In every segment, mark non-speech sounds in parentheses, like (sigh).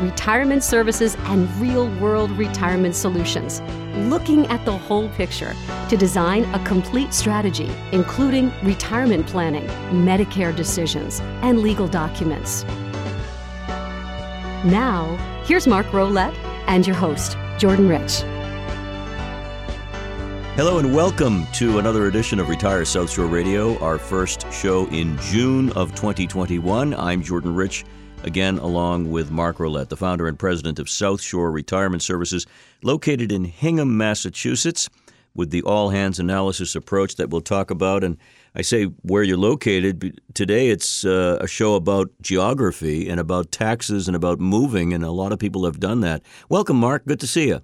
Retirement services and real world retirement solutions. Looking at the whole picture to design a complete strategy, including retirement planning, Medicare decisions, and legal documents. Now, here's Mark Rolette and your host, Jordan Rich. Hello and welcome to another edition of Retire South Shore Radio, our first show in June of 2021. I'm Jordan Rich, again along with Mark Rolette, the founder and president of South Shore Retirement Services, located in Hingham, Massachusetts, with the all hands analysis approach that we'll talk about. And I say where you're located. Today it's uh, a show about geography and about taxes and about moving, and a lot of people have done that. Welcome, Mark. Good to see you.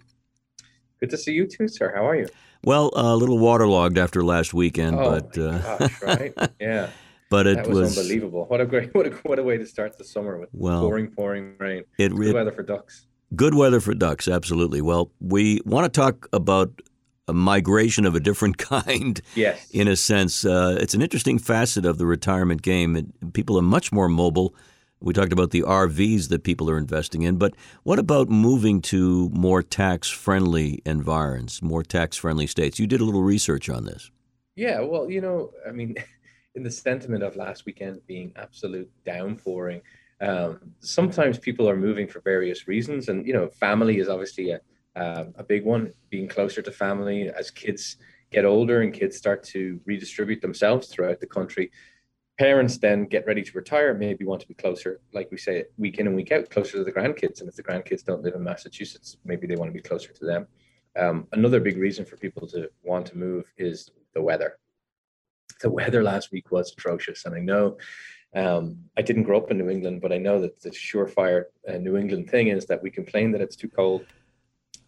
Good to see you too, sir. How are you? Well, a little waterlogged after last weekend, oh but uh, gosh, right? (laughs) Yeah. But it that was, was, unbelievable. What a great, (laughs) what a, what a way to start the summer with well, pouring, pouring rain. It, good it, weather for ducks. Good weather for ducks, absolutely. Well, we want to talk about a migration of a different (laughs) kind. Yes. In a sense, uh, it's an interesting facet of the retirement game. It, people are much more mobile we talked about the RVs that people are investing in, but what about moving to more tax friendly environs, more tax friendly states? You did a little research on this. Yeah, well, you know, I mean, (laughs) in the sentiment of last weekend being absolute downpouring, um, sometimes people are moving for various reasons. And, you know, family is obviously a, um, a big one, being closer to family as kids get older and kids start to redistribute themselves throughout the country parents then get ready to retire, maybe want to be closer, like we say, week in and week out, closer to the grandkids. And if the grandkids don't live in Massachusetts, maybe they want to be closer to them. Um, another big reason for people to want to move is the weather. The weather last week was atrocious, and I know um, I didn't grow up in New England, but I know that the surefire uh, New England thing is that we complain that it's too cold,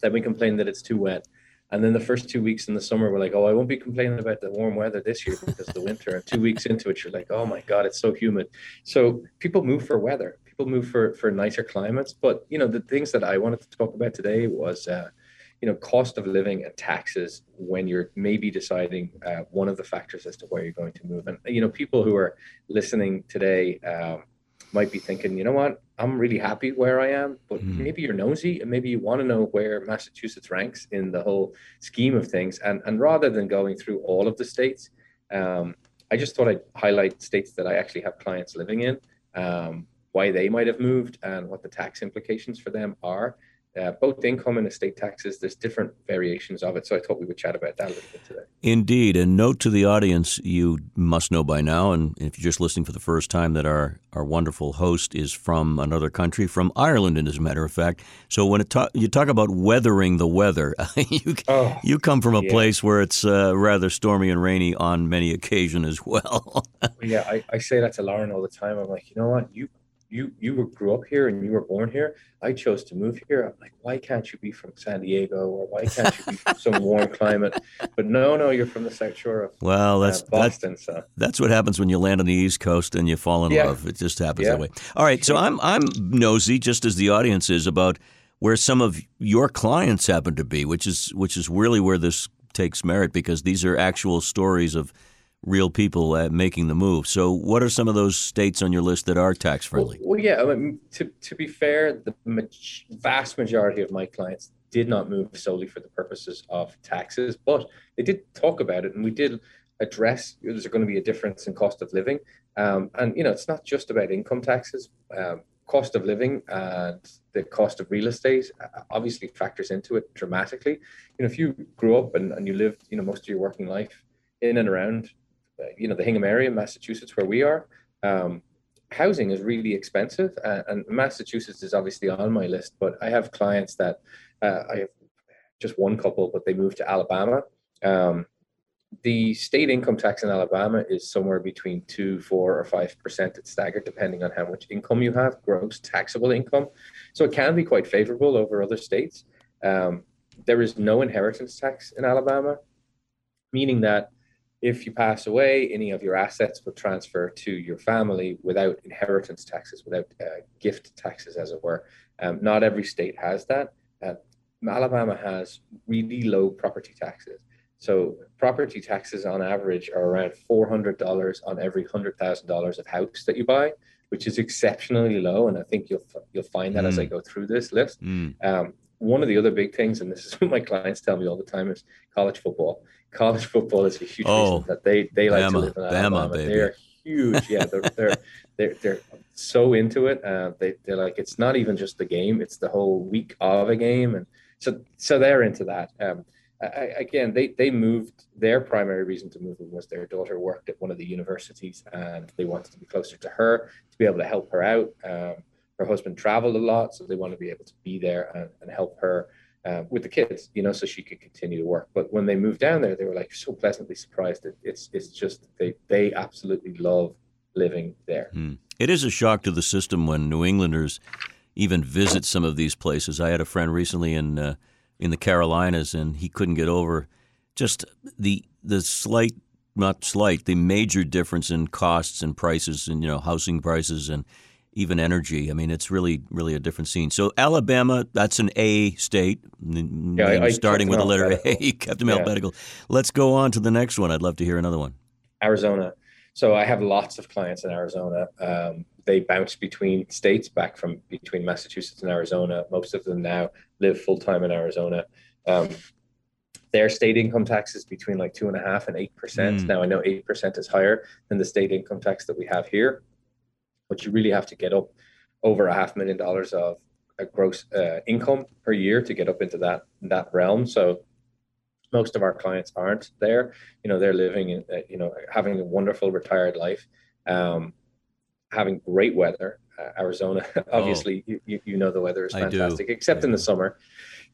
then we complain that it's too wet, and then the first two weeks in the summer, we're like, oh, I won't be complaining about the warm weather this year because the winter. And two weeks into it, you're like, oh my God, it's so humid. So people move for weather. People move for for nicer climates. But you know, the things that I wanted to talk about today was, uh, you know, cost of living and taxes when you're maybe deciding uh, one of the factors as to where you're going to move. And you know, people who are listening today. Um, might be thinking, you know what, I'm really happy where I am, but mm. maybe you're nosy and maybe you want to know where Massachusetts ranks in the whole scheme of things. And and rather than going through all of the states, um, I just thought I'd highlight states that I actually have clients living in, um, why they might have moved, and what the tax implications for them are uh, both income and estate taxes. There's different variations of it, so I thought we would chat about that a little bit today. Indeed, and note to the audience: you must know by now, and if you're just listening for the first time, that our our wonderful host is from another country, from Ireland, and as a matter of fact. So when ta- you talk about weathering the weather, (laughs) you oh, you come from a yeah. place where it's uh, rather stormy and rainy on many occasions as well. (laughs) yeah, I, I say that to Lauren all the time. I'm like, you know what, you you you grew up here and you were born here. I chose to move here. I'm like, why can't you be from San Diego or why can't you be from some warm climate? But no, no, you're from the South Shore of well, that's uh, Boston. That's, so that's what happens when you land on the East Coast and you fall in yeah. love. It just happens yeah. that way. All right, so I'm I'm nosy, just as the audience is, about where some of your clients happen to be, which is which is really where this takes merit because these are actual stories of real people uh, making the move. So, what are some of those states on your list that are tax friendly? Well, well, yeah. I mean, to to be fair, the vast majority of my clients did not move solely for the purposes of taxes, but they did talk about it, and we did address there's going to be a difference in cost of living, um, and you know, it's not just about income taxes. Um, cost of living and the cost of real estate uh, obviously factors into it dramatically. You know, if you grew up and, and you lived, you know, most of your working life in and around you know the Hingham area, in Massachusetts, where we are, um, housing is really expensive, uh, and Massachusetts is obviously on my list. But I have clients that uh, I have just one couple, but they moved to Alabama. Um, the state income tax in Alabama is somewhere between two, four, or five percent. It's staggered depending on how much income you have, gross taxable income. So it can be quite favorable over other states. Um, there is no inheritance tax in Alabama, meaning that if you pass away, any of your assets will transfer to your family without inheritance taxes, without uh, gift taxes, as it were. Um, not every state has that. Uh, Alabama has really low property taxes. So property taxes on average are around $400 on every $100,000 of house that you buy, which is exceptionally low. And I think you'll you'll find that mm. as I mm. go through this list. Mm. Um, one of the other big things, and this is (laughs) what my clients tell me all the time, is college football. College football is a huge oh, reason that they they like Bama, to live in Alabama. Bama, baby. They're huge. Yeah, they're they're, (laughs) they're, they're so into it. Uh, they they're like it's not even just the game; it's the whole week of a game, and so so they're into that. Um, I, again, they they moved. Their primary reason to move was their daughter worked at one of the universities, and they wanted to be closer to her to be able to help her out. Um, her husband traveled a lot, so they want to be able to be there and, and help her uh, with the kids, you know, so she could continue to work. But when they moved down there, they were like so pleasantly surprised. That it's it's just they they absolutely love living there. Mm. It is a shock to the system when New Englanders even visit some of these places. I had a friend recently in uh, in the Carolinas, and he couldn't get over just the the slight, not slight, the major difference in costs and prices, and you know, housing prices and even energy. I mean, it's really, really a different scene. So Alabama, that's an A state, yeah, I, I starting with a letter (laughs) A. kept them yeah. alphabetical. Let's go on to the next one. I'd love to hear another one. Arizona. So I have lots of clients in Arizona. Um, they bounce between states back from between Massachusetts and Arizona. Most of them now live full time in Arizona. Um, their state income tax is between like two and a half and eight percent. Mm. Now I know eight percent is higher than the state income tax that we have here, but you really have to get up over a half million dollars of a gross uh, income per year to get up into that that realm. So most of our clients aren't there. You know, they're living in, uh, you know, having a wonderful retired life. Um, having great weather. Uh, Arizona, (laughs) obviously, oh, you, you know the weather is fantastic, except in the summer.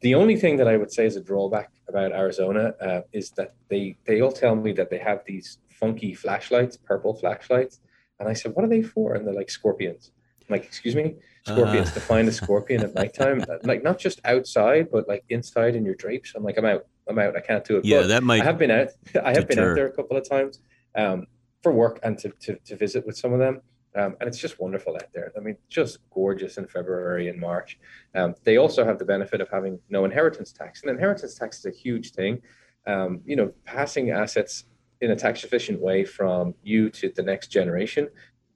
The only thing that I would say is a drawback about Arizona uh, is that they they all tell me that they have these funky flashlights, purple flashlights, and I said, "What are they for?" And they're like scorpions. I'm like, excuse me, scorpions uh. to find a scorpion at nighttime, (laughs) like not just outside, but like inside in your drapes. I'm like, I'm out, I'm out, I can't do it. Yeah, but that might. I have been out. (laughs) I have deter. been out there a couple of times um, for work and to, to to visit with some of them. Um, and it's just wonderful out there. I mean, just gorgeous in February and March. Um, they also have the benefit of having no inheritance tax, and inheritance tax is a huge thing. Um, you know, passing assets in a tax efficient way from you to the next generation,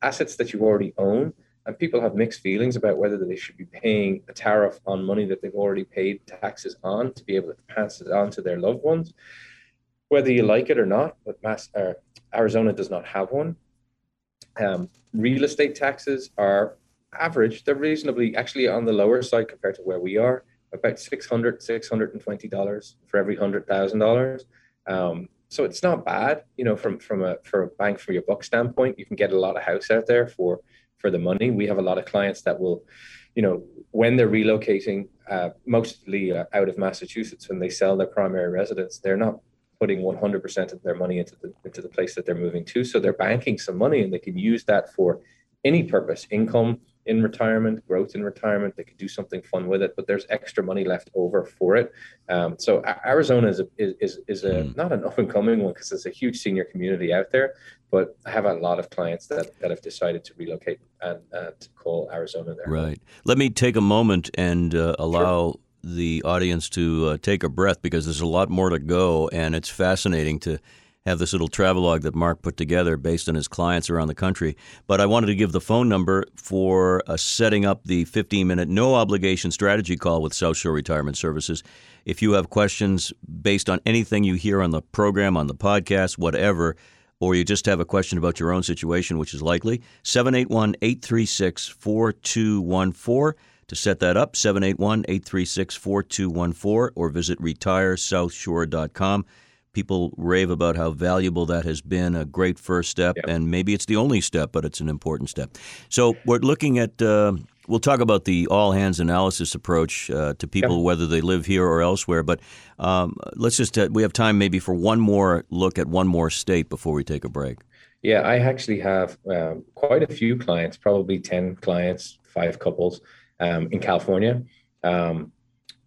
assets that you already own, and people have mixed feelings about whether they should be paying a tariff on money that they've already paid taxes on to be able to pass it on to their loved ones. Whether you like it or not, but Mass, uh, Arizona does not have one. Um, real estate taxes are average. They're reasonably actually on the lower side compared to where we are, about 600 $620 for every $100,000. Um, so it's not bad, you know, from, from a, for a bang for your buck standpoint, you can get a lot of house out there for, for the money. We have a lot of clients that will, you know, when they're relocating, uh, mostly uh, out of Massachusetts, when they sell their primary residence, they're not putting 100% of their money into the into the place that they're moving to. So they're banking some money, and they can use that for any purpose, income in retirement, growth in retirement. They could do something fun with it, but there's extra money left over for it. Um, so Arizona is a, is is a mm. not an (laughs) up and coming one because there's a huge senior community out there. But I have a lot of clients that, that have decided to relocate and uh, to call Arizona there. Right. Let me take a moment and uh, allow sure the audience to uh, take a breath because there's a lot more to go, and it's fascinating to have this little travelogue that Mark put together based on his clients around the country. But I wanted to give the phone number for uh, setting up the 15 minute no obligation strategy call with South Shore Retirement Services. If you have questions based on anything you hear on the program, on the podcast, whatever, or you just have a question about your own situation, which is likely, 781 836 4214. To set that up, 781 836 4214 or visit retiresouthshore.com. People rave about how valuable that has been, a great first step, yep. and maybe it's the only step, but it's an important step. So we're looking at, uh, we'll talk about the all hands analysis approach uh, to people, yep. whether they live here or elsewhere, but um, let's just, uh, we have time maybe for one more look at one more state before we take a break. Yeah, I actually have um, quite a few clients, probably 10 clients, five couples um, in California. Um,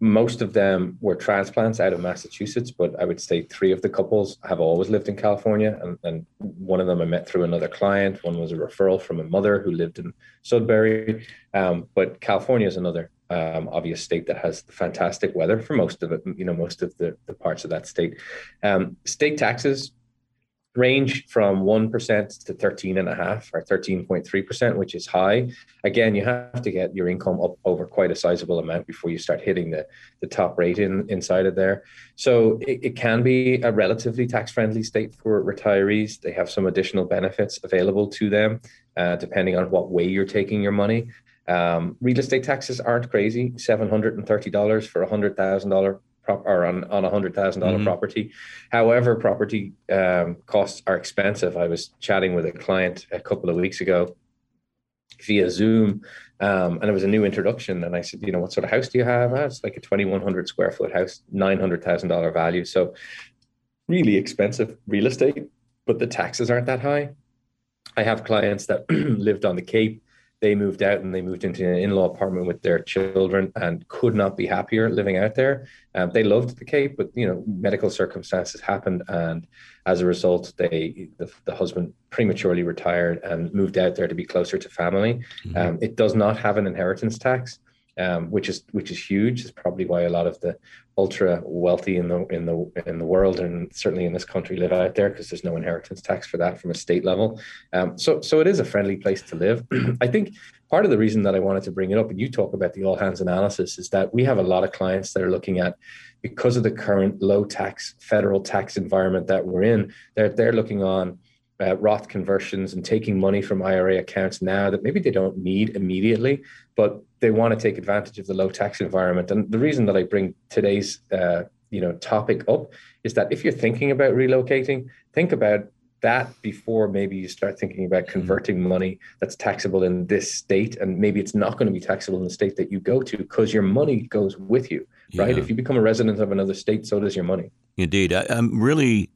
most of them were transplants out of Massachusetts, but I would say three of the couples have always lived in California. And, and one of them I met through another client. One was a referral from a mother who lived in Sudbury. Um, but California is another um, obvious state that has fantastic weather for most of it, you know, most of the, the parts of that state. Um, state taxes range from 1% to 13.5 or 13.3%, which is high. Again, you have to get your income up over quite a sizable amount before you start hitting the, the top rate in, inside of there. So it, it can be a relatively tax friendly state for retirees. They have some additional benefits available to them, uh, depending on what way you're taking your money. Um, real estate taxes aren't crazy. Seven hundred and thirty dollars for a hundred thousand dollar prop or on on a hundred thousand mm-hmm. property. However, property um, costs are expensive. I was chatting with a client a couple of weeks ago via Zoom, um, and it was a new introduction. And I said, you know, what sort of house do you have? Oh, it's like a twenty one hundred square foot house, nine hundred thousand dollar value. So really expensive real estate, but the taxes aren't that high. I have clients that (clears throat) lived on the Cape they moved out and they moved into an in-law apartment with their children and could not be happier living out there. Um, they loved the Cape, but you know, medical circumstances happened, and as a result, they the, the husband prematurely retired and moved out there to be closer to family. Mm-hmm. Um, it does not have an inheritance tax um, which is which is huge. It's probably why a lot of the ultra wealthy in the in the in the world and certainly in this country live out there because there's no inheritance tax for that from a state level. Um, so so it is a friendly place to live. (clears throat) I think part of the reason that I wanted to bring it up and you talk about the all hands analysis is that we have a lot of clients that are looking at because of the current low tax federal tax environment that we're in. They're they're looking on uh, Roth conversions and taking money from IRA accounts now that maybe they don't need immediately, but they want to take advantage of the low tax environment. And the reason that I bring today's uh, you know topic up is that if you're thinking about relocating, think about that before maybe you start thinking about mm-hmm. converting money that's taxable in this state and maybe it's not going to be taxable in the state that you go to because your money goes with you right if you become a resident of another state so does your money indeed I, i'm really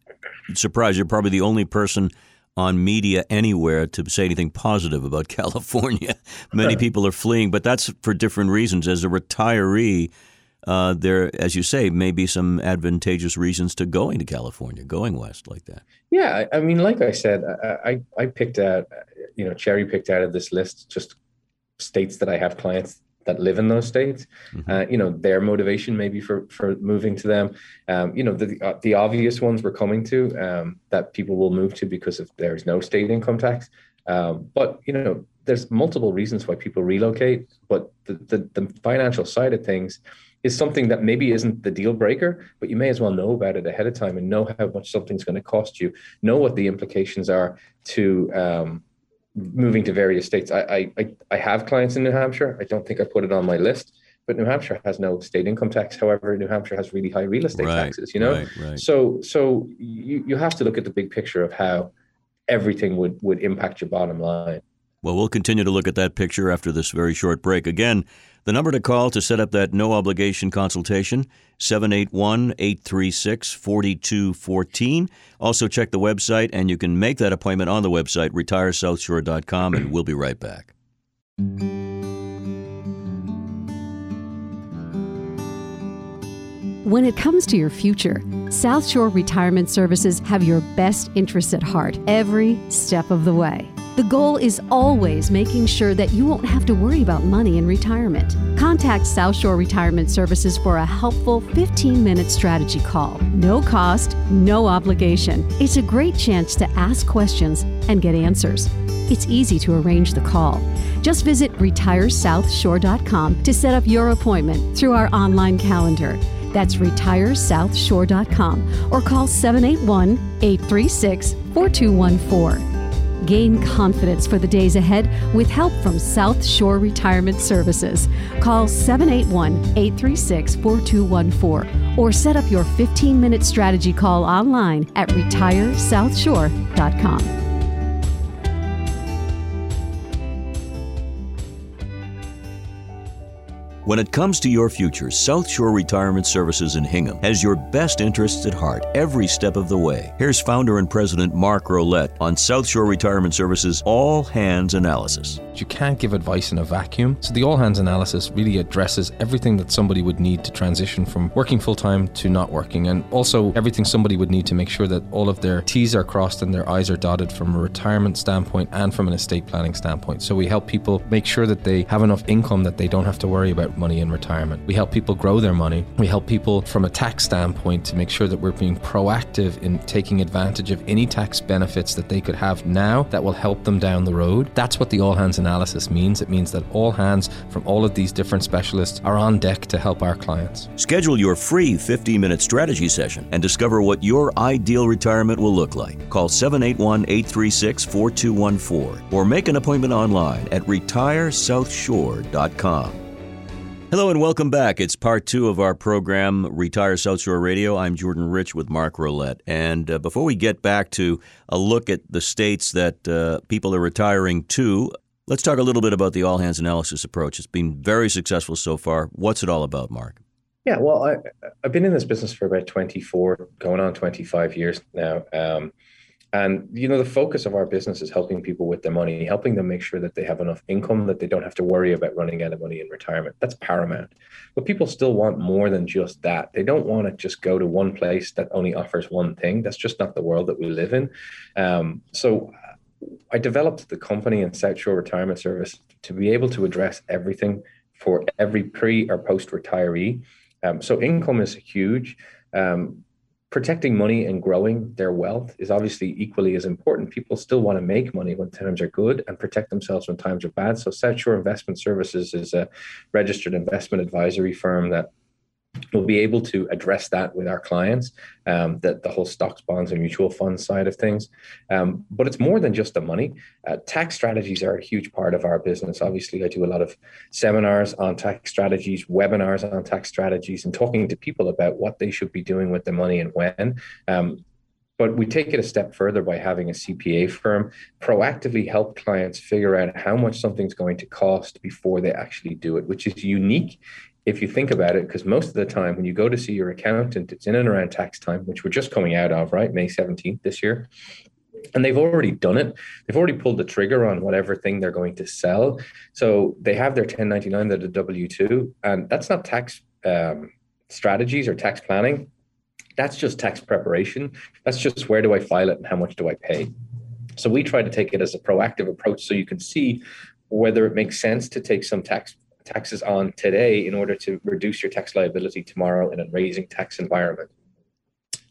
surprised you're probably the only person on media anywhere to say anything positive about (laughs) California. Many people are fleeing, but that's for different reasons. As a retiree, uh, there, as you say, may be some advantageous reasons to going to California, going west like that. Yeah, I mean, like I said, I I picked out, you know, cherry picked out of this list just states that I have clients that live in those states. Mm-hmm. Uh, you know, their motivation maybe for for moving to them. Um, you know, the uh, the obvious ones we're coming to um, that people will move to because of there's no state income tax. Um, but you know, there's multiple reasons why people relocate. But the, the the financial side of things is something that maybe isn't the deal breaker, but you may as well know about it ahead of time and know how much something's going to cost you, know what the implications are to um, moving to various states. I, I I have clients in New Hampshire. I don't think I put it on my list, but New Hampshire has no state income tax. However, New Hampshire has really high real estate right, taxes. You know, right, right. so so you you have to look at the big picture of how everything would would impact your bottom line. Well, we'll continue to look at that picture after this very short break. Again, the number to call to set up that no obligation consultation, 781 836 4214. Also, check the website, and you can make that appointment on the website, retiresouthshore.com, and we'll be right back. When it comes to your future, South Shore Retirement Services have your best interests at heart every step of the way. The goal is always making sure that you won't have to worry about money in retirement. Contact South Shore Retirement Services for a helpful 15 minute strategy call. No cost, no obligation. It's a great chance to ask questions and get answers. It's easy to arrange the call. Just visit retiresouthshore.com to set up your appointment through our online calendar. That's retiresouthshore.com or call 781 836 4214. Gain confidence for the days ahead with help from South Shore Retirement Services. Call 781 836 4214 or set up your 15 minute strategy call online at retiresouthshore.com. When it comes to your future, South Shore Retirement Services in Hingham has your best interests at heart every step of the way. Here's founder and president Mark Rolette on South Shore Retirement Services All Hands Analysis. You can't give advice in a vacuum, so the All Hands Analysis really addresses everything that somebody would need to transition from working full time to not working, and also everything somebody would need to make sure that all of their T's are crossed and their I's are dotted from a retirement standpoint and from an estate planning standpoint. So we help people make sure that they have enough income that they don't have to worry about money in retirement. We help people grow their money. We help people from a tax standpoint to make sure that we're being proactive in taking advantage of any tax benefits that they could have now that will help them down the road. That's what the all hands analysis means. It means that all hands from all of these different specialists are on deck to help our clients. Schedule your free 15 minute strategy session and discover what your ideal retirement will look like. Call 781 836 4214 or make an appointment online at retiresouthshore.com. Hello and welcome back. It's part two of our program, Retire South Shore Radio. I'm Jordan Rich with Mark Rolette. And uh, before we get back to a look at the states that uh, people are retiring to, let's talk a little bit about the all hands analysis approach. It's been very successful so far. What's it all about, Mark? Yeah, well, I, I've been in this business for about 24, going on 25 years now. Um, and you know, the focus of our business is helping people with their money, helping them make sure that they have enough income that they don't have to worry about running out of money in retirement. That's paramount. But people still want more than just that. They don't want to just go to one place that only offers one thing. That's just not the world that we live in. Um, so I developed the company and South Shore Retirement Service to be able to address everything for every pre or post retiree. Um, so income is huge. Um, protecting money and growing their wealth is obviously equally as important. People still want to make money when times are good and protect themselves when times are bad. So South Shore Investment Services is a registered investment advisory firm that we'll be able to address that with our clients um, the, the whole stocks bonds and mutual funds side of things. Um, but it's more than just the money. Uh, tax strategies are a huge part of our business. Obviously i do a lot of seminars on tax strategies webinars on tax strategies and talking to people about what they should be doing with the money and when. Um, but we take it a step further by having a CPA firm proactively help clients figure out how much something's going to cost before they actually do it, which is unique if you think about it, because most of the time when you go to see your accountant, it's in and around tax time, which we're just coming out of, right? May 17th this year. And they've already done it. They've already pulled the trigger on whatever thing they're going to sell. So they have their 1099, they're the W 2, and that's not tax um, strategies or tax planning. That's just tax preparation. That's just where do I file it and how much do I pay. So we try to take it as a proactive approach so you can see whether it makes sense to take some tax taxes on today in order to reduce your tax liability tomorrow in a raising tax environment.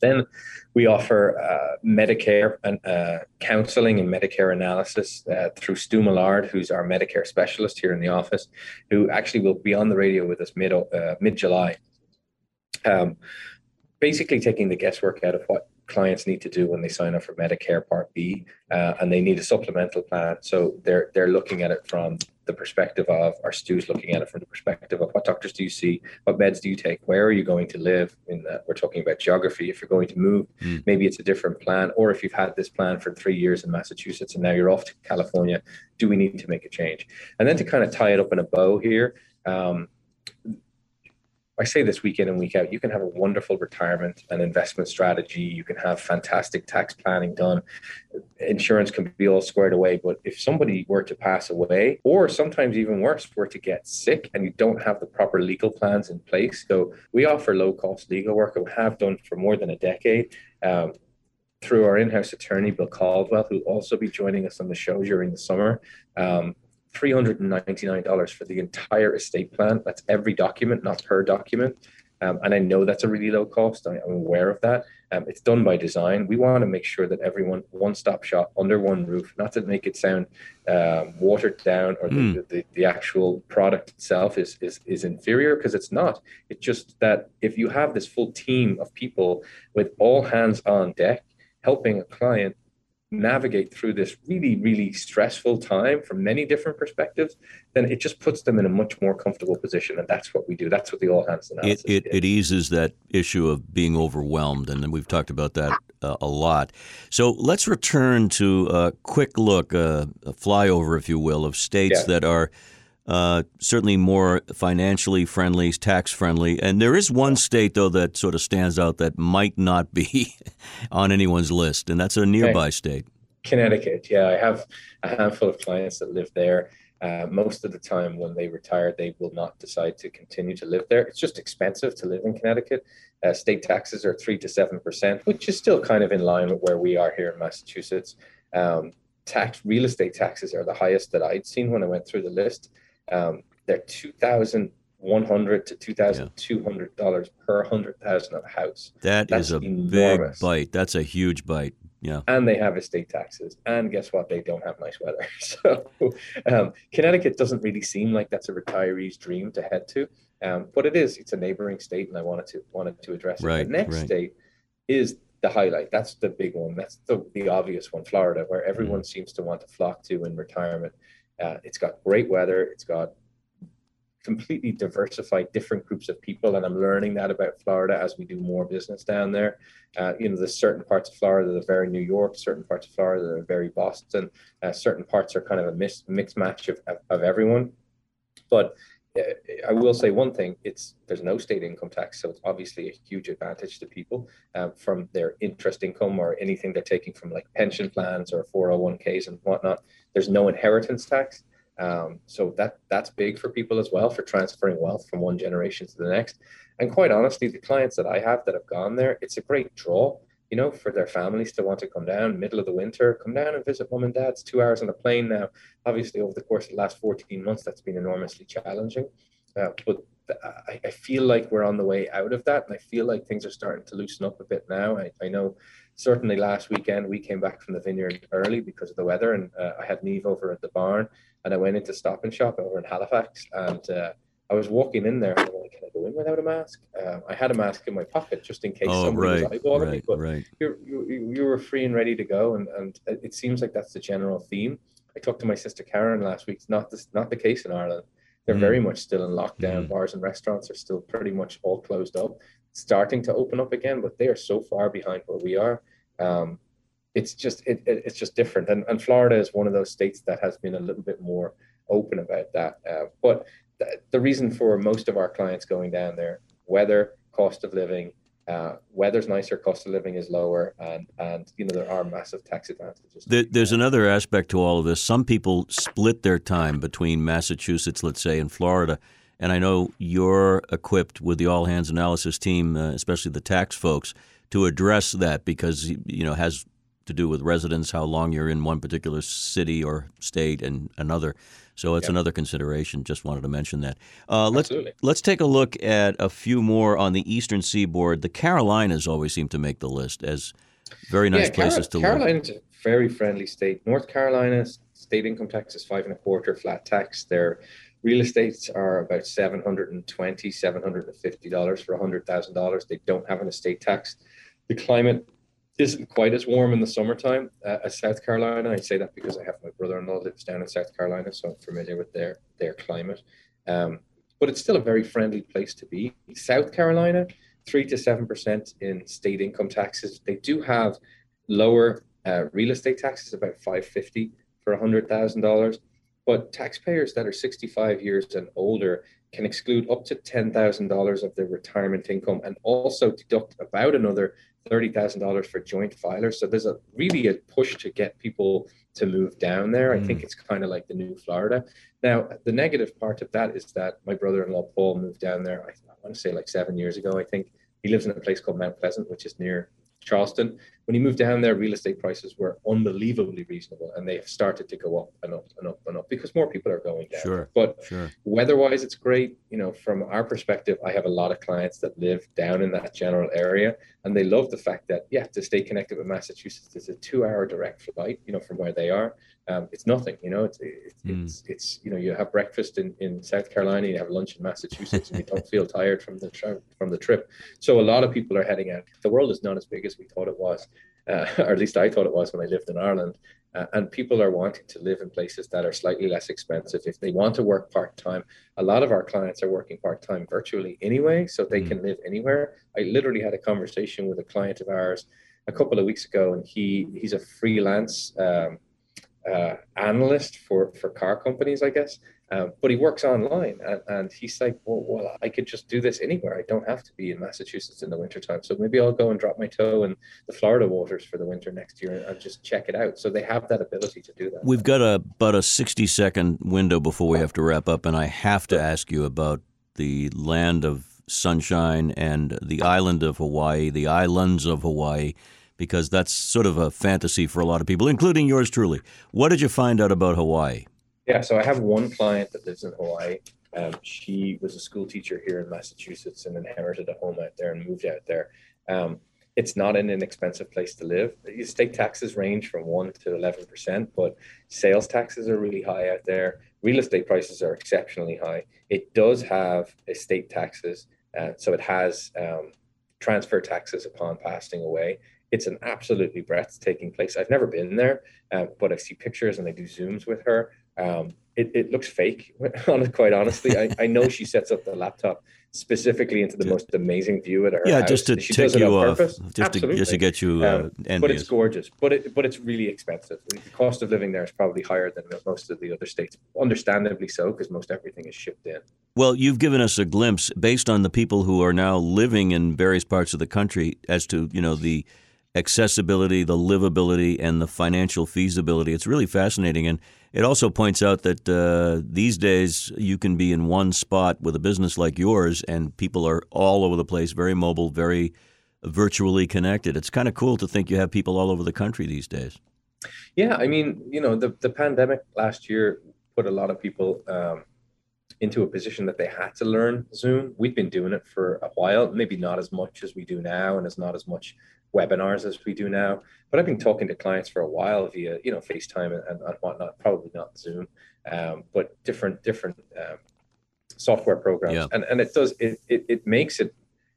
Then we offer uh, Medicare and uh, counseling and Medicare analysis uh, through Stu Millard, who's our Medicare specialist here in the office, who actually will be on the radio with us mid uh, mid July. Um, basically, taking the guesswork out of what clients need to do when they sign up for Medicare Part B, uh, and they need a supplemental plan. So they're they're looking at it from the perspective of our Stu's looking at it from the perspective of what doctors do you see, what meds do you take, where are you going to live? In that we're talking about geography. If you're going to move, mm. maybe it's a different plan, or if you've had this plan for three years in Massachusetts and now you're off to California, do we need to make a change? And then to kind of tie it up in a bow here. Um, I say this week in and week out, you can have a wonderful retirement and investment strategy. You can have fantastic tax planning done. Insurance can be all squared away. But if somebody were to pass away, or sometimes even worse, were to get sick and you don't have the proper legal plans in place. So we offer low cost legal work and we have done for more than a decade. Um, through our in-house attorney, Bill Caldwell, who'll also be joining us on the show during the summer. Um, $399 for the entire estate plan. That's every document, not per document. Um, and I know that's a really low cost. I, am aware of that. Um, it's done by design. We want to make sure that everyone one stop shop under one roof, not to make it sound um, watered down or mm. the, the, the, actual product itself is, is, is inferior because it's not. It's just that if you have this full team of people with all hands on deck helping a client navigate through this really, really stressful time from many different perspectives, then it just puts them in a much more comfortable position. And that's what we do. That's what the all hands analysis it, it, it eases that issue of being overwhelmed. And we've talked about that uh, a lot. So let's return to a quick look, uh, a flyover, if you will, of states yeah. that are uh, certainly more financially friendly, tax friendly. And there is one state, though, that sort of stands out that might not be (laughs) on anyone's list, and that's a nearby okay. state. Connecticut. Yeah, I have a handful of clients that live there. Uh, most of the time, when they retire, they will not decide to continue to live there. It's just expensive to live in Connecticut. Uh, state taxes are three to seven percent, which is still kind of in line with where we are here in Massachusetts. Um, tax real estate taxes are the highest that I'd seen when I went through the list. Um, they're two thousand one hundred to two thousand two hundred dollars per hundred thousand of a house. That That's is a enormous. big bite. That's a huge bite. Yeah. And they have estate taxes. And guess what? They don't have nice weather. (laughs) So um, Connecticut doesn't really seem like that's a retiree's dream to head to. Um, but it is. It's a neighboring state, and I wanted to wanted to address right, it. The next right. state is the highlight. That's the big one. That's the, the obvious one, Florida, where everyone mm. seems to want to flock to in retirement. Uh, it's got great weather. It's got completely diversified different groups of people and i'm learning that about florida as we do more business down there. Uh, you know there's certain parts of florida that are very new york certain parts of florida that are very boston. Uh, certain parts are kind of a mix, mixed match of, of, everyone. But I will say one thing: it's there's no state income tax, so it's obviously a huge advantage to people uh, from their interest income or anything they're taking from like pension plans or 401ks and whatnot. There's no inheritance tax, um, so that that's big for people as well for transferring wealth from one generation to the next. And quite honestly, the clients that I have that have gone there, it's a great draw, you know, for their families to want to come down middle of the winter, come down and visit mom and dad. It's two hours on a plane now. Obviously, over the course of the last 14 months, that's been enormously challenging. Uh, but I, I, feel like we're on the way out of that, and I feel like things are starting to loosen up a bit now. I, I know certainly last weekend we came back from the vineyard early because of the weather, and uh, I had Neve over at the barn, and I went into Stop and Shop over in Halifax, and uh, I was walking in there, and I'm like, "Can I go in without a mask?" Um, I had a mask in my pocket just in case oh, somebody right, was eyeballing right, me, but right. you you were free and ready to go, and and it seems like that's the general theme. I talked to my sister Karen last week. It's not this, not the case in Ireland. They're mm. very much still in lockdown. Mm. Bars and restaurants are still pretty much all closed up, starting to open up again, but they are so far behind where we are. Um, it's just it, it, it's just different, and, and Florida is one of those states that has been a little bit more open about that. Uh, but th- the reason for most of our clients going down there, weather, cost of living, uh, weather's nicer, cost of living is lower, and and you know there are massive tax advantages. There, there's another aspect to all of this. Some people split their time between Massachusetts, let's say, and Florida. And I know you're equipped with the all hands analysis team, uh, especially the tax folks, to address that because you know has to do with residence, how long you're in one particular city or state and another. So it's another consideration. Just wanted to mention that. Uh, let's Absolutely. let's take a look at a few more on the eastern seaboard. The Carolinas always seem to make the list as very nice yeah, places Car- to live. Carolina's a very friendly state. North Carolina state income tax is five and a quarter flat tax. Their real estates are about 720 750 dollars for hundred thousand dollars. They don't have an estate tax. The climate isn't quite as warm in the summertime uh, as South Carolina. I say that because I have my brother-in-law lives down in South Carolina, so I'm familiar with their their climate. Um, but it's still a very friendly place to be. South Carolina, three to seven percent in state income taxes. They do have lower uh, real estate taxes, about five fifty for a hundred thousand dollars. But taxpayers that are 65 years and older can exclude up to $10,000 of their retirement income and also deduct about another $30,000 for joint filers. So there's a really a push to get people to move down there. Mm. I think mm. it's kind of like the new Florida. Now, the negative part of that is that my brother-in-law Paul moved down there, I, I want to say like seven years ago, I think. He lives in a place called Mount Pleasant, which is near Charleston. When you moved down there, real estate prices were unbelievably reasonable, and they have started to go up and up and up and up because more people are going down. Sure. But sure. weather-wise, it's great. You know, from our perspective, I have a lot of clients that live down in that general area, and they love the fact that yeah, to stay connected with Massachusetts, it's a two-hour direct flight. You know, from where they are, um, it's nothing. You know, it's it's, mm. it's it's you know you have breakfast in, in South Carolina, you have lunch in Massachusetts, and you don't feel tired from the tra- from the trip. So a lot of people are heading out. The world is not as big as we thought it was, uh, (laughs) or at least I thought it was when I lived in Ireland. Uh, and people are wanting to live in places that are slightly less expensive. If they want to work part time, a lot of our clients are working part time virtually anyway, so they mm. can live anywhere. I literally had a conversation with a client of ours a couple of weeks ago, and he he's a freelance. Um, uh, analyst for for car companies, I guess. Um, but he works online and, and he's like, well, well, I could just do this anywhere. I don't have to be in Massachusetts in the wintertime. So maybe I'll go and drop my toe in the Florida waters for the winter next year and just check it out. So they have that ability to do that. We've got a, about a 60 second window before we have to wrap up. And I have to ask you about the land of sunshine and the island of Hawaii, the islands of Hawaii because that's sort of a fantasy for a lot of people, including yours truly. What did you find out about Hawaii? Yeah, so I have one client that lives in Hawaii. Um, she was a school teacher here in Massachusetts and inherited a home out there and moved out there. Um, it's not an inexpensive place to live. State taxes range from one to eleven percent, but sales taxes are really high out there. Real estate prices are exceptionally high. It does have estate taxes, uh, so it has um, transfer taxes upon passing away. It's an absolutely breathtaking place. I've never been there, uh, but I see pictures and I do zooms with her. Um, it, it looks fake, (laughs) quite honestly. I, I know she sets up the laptop specifically into the most amazing view at her yeah, house. just to she take you off, purpose. just Absolutely. to, just to get you uh, um, But it's gorgeous. But it, but it's really expensive. The cost of living there is probably higher than most of the other states. Understandably so, because most everything is shipped in. Well, you've given us a glimpse based on the people who are now living in various parts of the country as to you know the accessibility, the livability, and the financial feasibility. It's really fascinating. And it also points out that uh, these days you can be in one spot with a business like yours, and people are all over the place, very mobile, very virtually connected. It's kind of cool to think you have people all over the country these days. Yeah, I mean, you know, the, the pandemic last year put a lot of people um, into a position that they had to learn Zoom. We've been doing it for a while, maybe not as much as we do now, and as not as much webinars as we do now. But I've been talking to clients for a while via, you know, FaceTime and, and whatnot. Probably not Zoom, um, but different different um, software programs. Yeah. And and it does it, it it makes it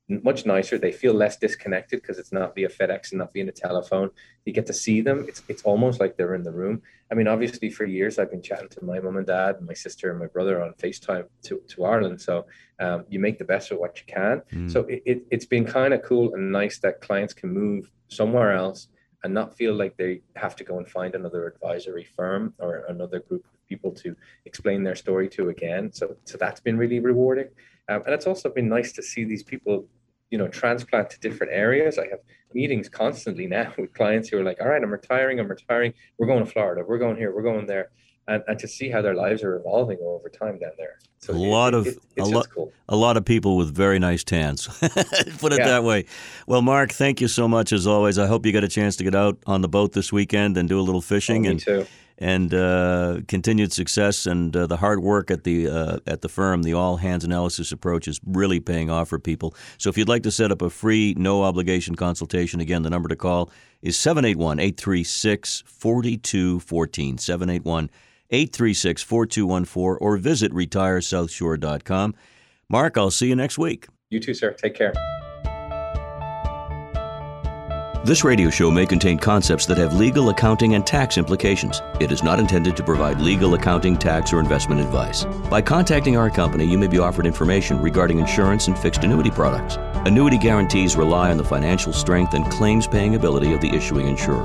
much nicer. They feel less disconnected because it's not via FedEx and not via a telephone. You get to see them. It's it's almost like they're in the room. I mean, obviously, for years I've been chatting to my mom and dad, and my sister and my brother on FaceTime to, to Ireland. So um, you make the best of what you can. Mm. So it, it, it's been kind of cool and nice that clients can move somewhere else and not feel like they have to go and find another advisory firm or another group of people to explain their story to again. So so that's been really rewarding. Um, and it's also been nice to see these people, you know, transplant to different areas. I have meetings constantly now (laughs) with clients who are like, all right, I'm retiring, I'm retiring. We're going to Florida, we're going here, we're going there. And, and to see how their lives are evolving over time down there. So a lot it, of it, a lot cool. a lot of people with very nice tans. (laughs) Put it yeah. that way. Well, Mark, thank you so much as always. I hope you get a chance to get out on the boat this weekend and do a little fishing. Oh, and too and uh, continued success and uh, the hard work at the uh, at the firm, the all hands analysis approach is really paying off for people. So if you'd like to set up a free, no obligation consultation, again, the number to call is 781 836 4214. 781 836 4214 or visit retiresouthshore.com. Mark, I'll see you next week. You too, sir. Take care. This radio show may contain concepts that have legal, accounting, and tax implications. It is not intended to provide legal, accounting, tax, or investment advice. By contacting our company, you may be offered information regarding insurance and fixed annuity products. Annuity guarantees rely on the financial strength and claims paying ability of the issuing insurer.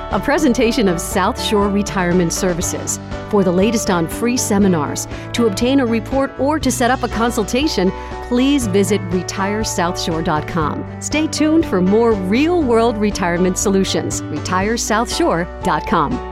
a presentation of South Shore Retirement Services. For the latest on free seminars, to obtain a report, or to set up a consultation, please visit retiresouthshore.com. Stay tuned for more real world retirement solutions. RetireSouthshore.com.